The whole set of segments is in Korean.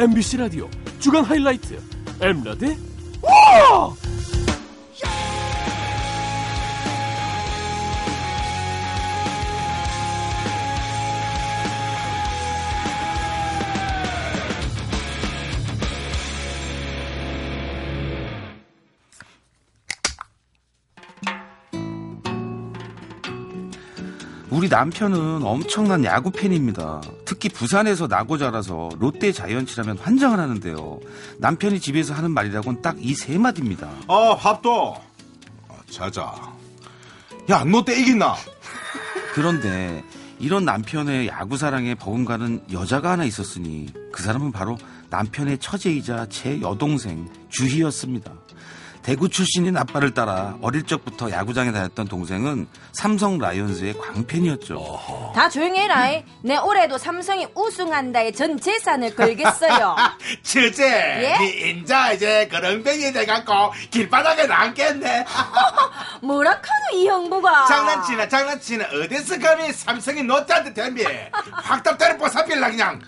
MBC 라디오 주간 하이라이트 엠라디 와! 우리 남편은 엄청난 야구 팬입니다. 특히 부산에서 나고 자라서 롯데 자이언츠라면 환장을 하는데요. 남편이 집에서 하는 말이라고는 딱이 세 마디입니다. 어, 밥도. 어, 자자. 야, 롯데 이긴나? 그런데 이런 남편의 야구 사랑에 버금가는 여자가 하나 있었으니 그 사람은 바로 남편의 처제이자 제 여동생 주희였습니다. 대구 출신인 아빠를 따라 어릴 적부터 야구장에 다녔던 동생은 삼성 라이온즈의 광팬이었죠. 다 조용히 해라. 내 올해도 삼성이 우승한다에 전 재산을 걸겠어요. 처제, 예? 니 인자 이제 그런뱅이 돼갖고 길바닥에 남겠네. 뭐라카노 이 형부가. 장난치나 장난치나 어디서 감히 삼성이 롯데한테 덤비 확답대로 뽀사필라 그냥.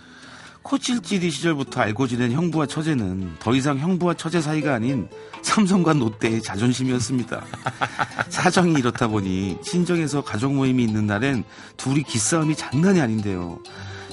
코찔찔이 시절부터 알고 지낸 형부와 처제는 더 이상 형부와 처제 사이가 아닌 삼성과 롯데의 자존심이었습니다. 사정이 이렇다 보니 친정에서 가족 모임이 있는 날엔 둘이 기싸움이 장난이 아닌데요.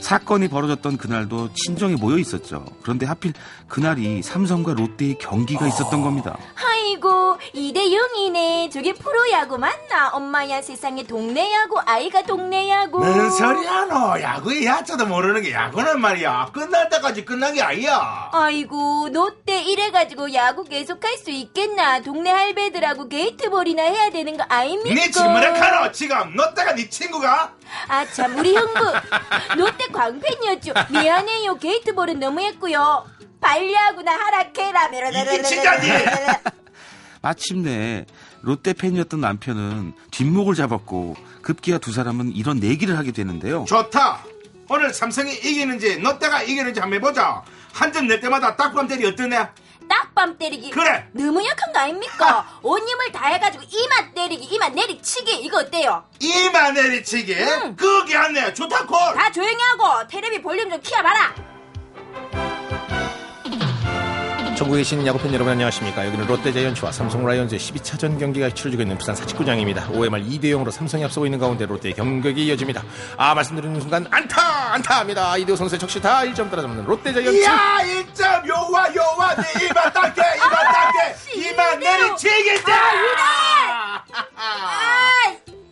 사건이 벌어졌던 그날도 친정에 모여 있었죠. 그런데 하필 그날이 삼성과 롯데의 경기가 있었던 겁니다. 아이고 이대 0이네. 저게 프로야구 맞나? 엄마야 세상에 동네 야구 아이가 동네 야구. 뭔 소리야 너 야구의 야자도 모르는 게 야구는 말이야 끝날 때까지 끝난 게 아니야 아이고 롯데 이래가지고 야구 계속할 수 있겠나? 동네 할배들하고 게이트볼이나 해야 되는 거 아닙니까? 니 지문에 지금 롯데가 네 친구가? 아 참 우리 형부 롯데 광팬이었죠. 미안해요 게이트볼은 너무했고요. 반려하구나 하락해라. 이게 진짜니? 마침내 롯데 팬이었던 남편은 뒷목을 잡았고 급기야 두 사람은 이런 내기를 하게 되는데요. 좋다 오늘 삼성이 이기는지 롯데가 이기는지 한번 해보자 한 점 낼 때마다 딱밤 때리 어떠네? 딱밤 때리기. 그래. 너무 약한 거 아닙니까? 온 힘을 다 해가지고 이마 때리기, 이마 내리치기 이거 어때요? 이마 내리치기 그게 안네 좋다 콜 다 조용히 하고 테레비 볼륨 좀 키워봐라. 전국에 계신 야구팬 여러분 안녕하십니까? 여기는 롯데자이언츠와 삼성 라이온즈의 12차전 경기가 치러지고 있는 부산 사직구장입니다. 5회 말 2대0으로 삼성이 앞서고 있는 가운데 롯데의 경격이 이어집니다. 아 말씀드리는 순간 안타! 안타합니다. 이대호 선수의 적시타 1점 따라잡는 롯데자이언츠. 이야 1점! 요와 요와! 네 이마 닦게 이마 닦게! 이마 내리치기 아,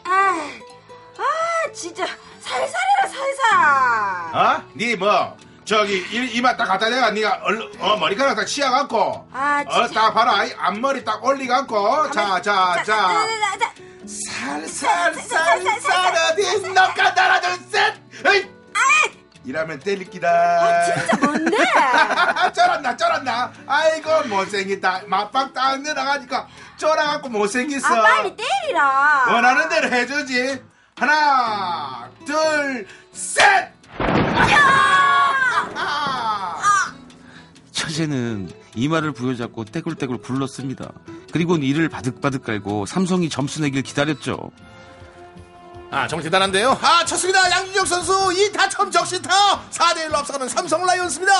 아, 아, 진짜. 살살해라 살살. 어? 니뭐 저기 이, 이마 딱 갖다 대가 얼른 어 머리카락 딱 치아갖고 아, 진짜. 어딱 봐라. 이 앞머리 딱 올리갖고 자자자 살살살살 어디 너가 하나 둘셋! 이라면 때릴기다. 아, 진짜 뭔데? 쩔었나 쩔었나? 아이고 못생겼다. 맞박 딱 늘어가니까 쫄아갖고 못생겼어. 아, 빨리 때리라. 원하는 대로 해주지. 하나 둘셋 처제는 이마를 부여잡고 떼굴떼굴 굴렀습니다. 그리고는 이를 바득바득 깔고 삼성이 점수 내길 기다렸죠. 아 정말 대단한데요 아 쳤습니다 양준혁 선수 2타 첨 적시타 4대1로 앞서가는 삼성 라이온즈입니다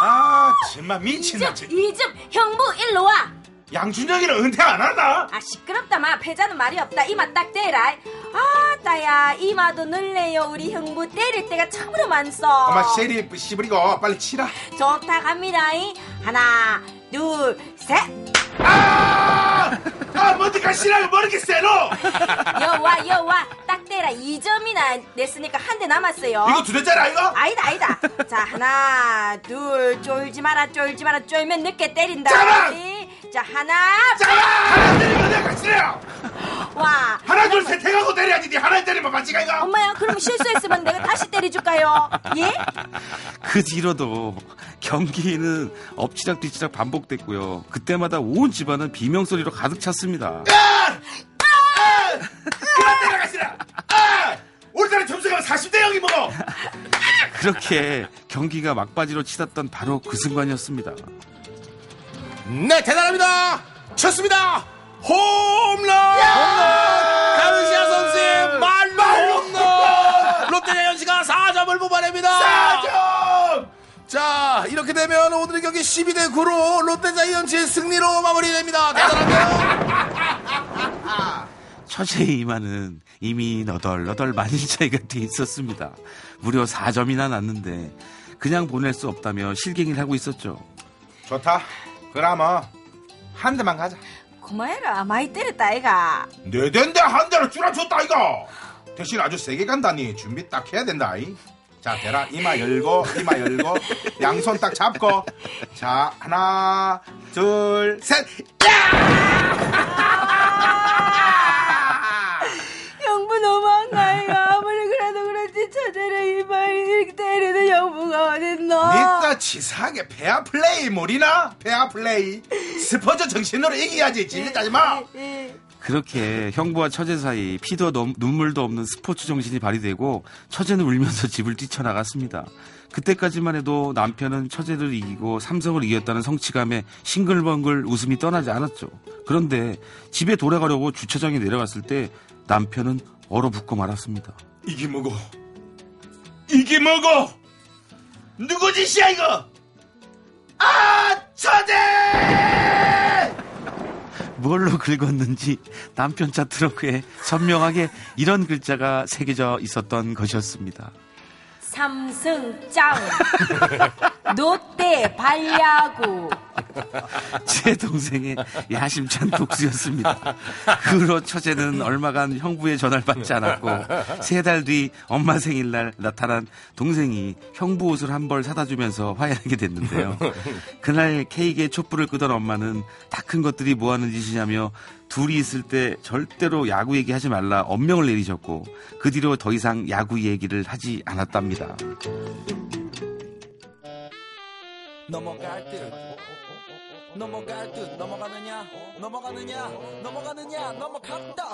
아 정말 미친다 이점, 이점, 형부 일로 와. 양준혁이는 은퇴 안 하나? 아 시끄럽다 마. 패자는 말이 없다. 이마 딱 대라 아 따야. 이마도 늘래요. 우리 형부 때릴 때가 참으로 많소. 엄마 쉐리 씨부리고 빨리 치라. 좋다 갑니다 이. 하나 둘셋. 아! 아 먼지가 씨라고 머리게 세노. 여와 여와. 딱 대라. 2점이나 냈으니까 한 대 남았어요. 이거 두 대짜리 아이가? 아니다 아니다. 자 하나 둘. 쫄지 마라 쫄지 마라. 쫄면 늦게 때린다. 잡아! 자 하나 자 하나 때리면 내가 치래요. 와. 하나 둘 셋 해가고 때려야지. 니 하나 때리면 맞지가 이거 엄마야 그럼 실수했으면 내가 다시 때려줄까요? 예? 그 뒤로도 경기는 엎치락 뒤치락 반복됐고요. 그때마다 온 집안은 비명 소리로 가득 찼습니다. 그만 때려가시라. 아! 우리나라 점수가 40대 0이 먹어 그렇게 경기가 막바지로 치닫던 바로 그 순간이었습니다. 네 대단합니다 쳤습니다 홈런 홈런 가르시아 선수의 말로 홈런 롯데자이언츠가 4점을 뽑아냅니다 4점 자 이렇게 되면 오늘의 경기 12대 9로 롯데 자이언츠의 승리로 마무리됩니다. 대단하네요. 처제의 이마는 이미 너덜너덜 많이 차이가 돼 있었습니다. 무려 4점이나 났는데 그냥 보낼 수 없다며 실갱이를 하고 있었죠. 좋다. 그라면 한 대만 가자. 그만해라 많이 때렸다 아이가 네 대인데 한 대를 줄여줬다 이거. 대신 아주 세게 간다니 준비 딱 해야 된다. 이. 자, 대라 이마 열고 이마 열고 양손 딱 잡고 자 하나 둘 셋. 형부 너무한 거 아이가 이렇게 때리는 형부가 어딨노 니따 치사하게 페어 플레이 모리나? 페어 플레이. 스포츠 정신으로 이겨야지. 질리지 마. 그렇게 형부와 처제 사이 피도 넘- 눈물도 없는 스포츠 정신이 발휘되고 처제는 울면서 집을 뛰쳐나갔습니다. 그때까지만 해도 남편은 처제를 이기고 삼성을 이겼다는 성취감에 싱글벙글 웃음이 떠나지 않았죠. 그런데 집에 돌아가려고 주차장에 내려갔을 때 남편은 얼어붙고 말았습니다. 이게 뭐고? 이게 뭐고? 누구 짓이야 이거? 아 처제! 뭘로 긁었는지 남편 차 트렁크에 선명하게 이런 글자가 새겨져 있었던 것이었습니다. 삼승짱 롯데 발야구 제 동생의 야심찬 독수였습니다. 그 후로 처제는 얼마간 형부의 전화를 받지 않았고 세 달 뒤 엄마 생일날 나타난 동생이 형부 옷을 한 벌 사다 주면서 화해하게 됐는데요. 그날 케이크에 촛불을 끄던 엄마는 다 큰 것들이 뭐 하는 짓이냐며 둘이 있을 때 절대로 야구 얘기하지 말라 엄명을 내리셨고 그 뒤로 더 이상 야구 얘기를 하지 않았답니다. 넘어갈 듯. 넘어갈 듯. 넘어가느냐? 넘어가느냐? 넘어가느냐? 넘어간다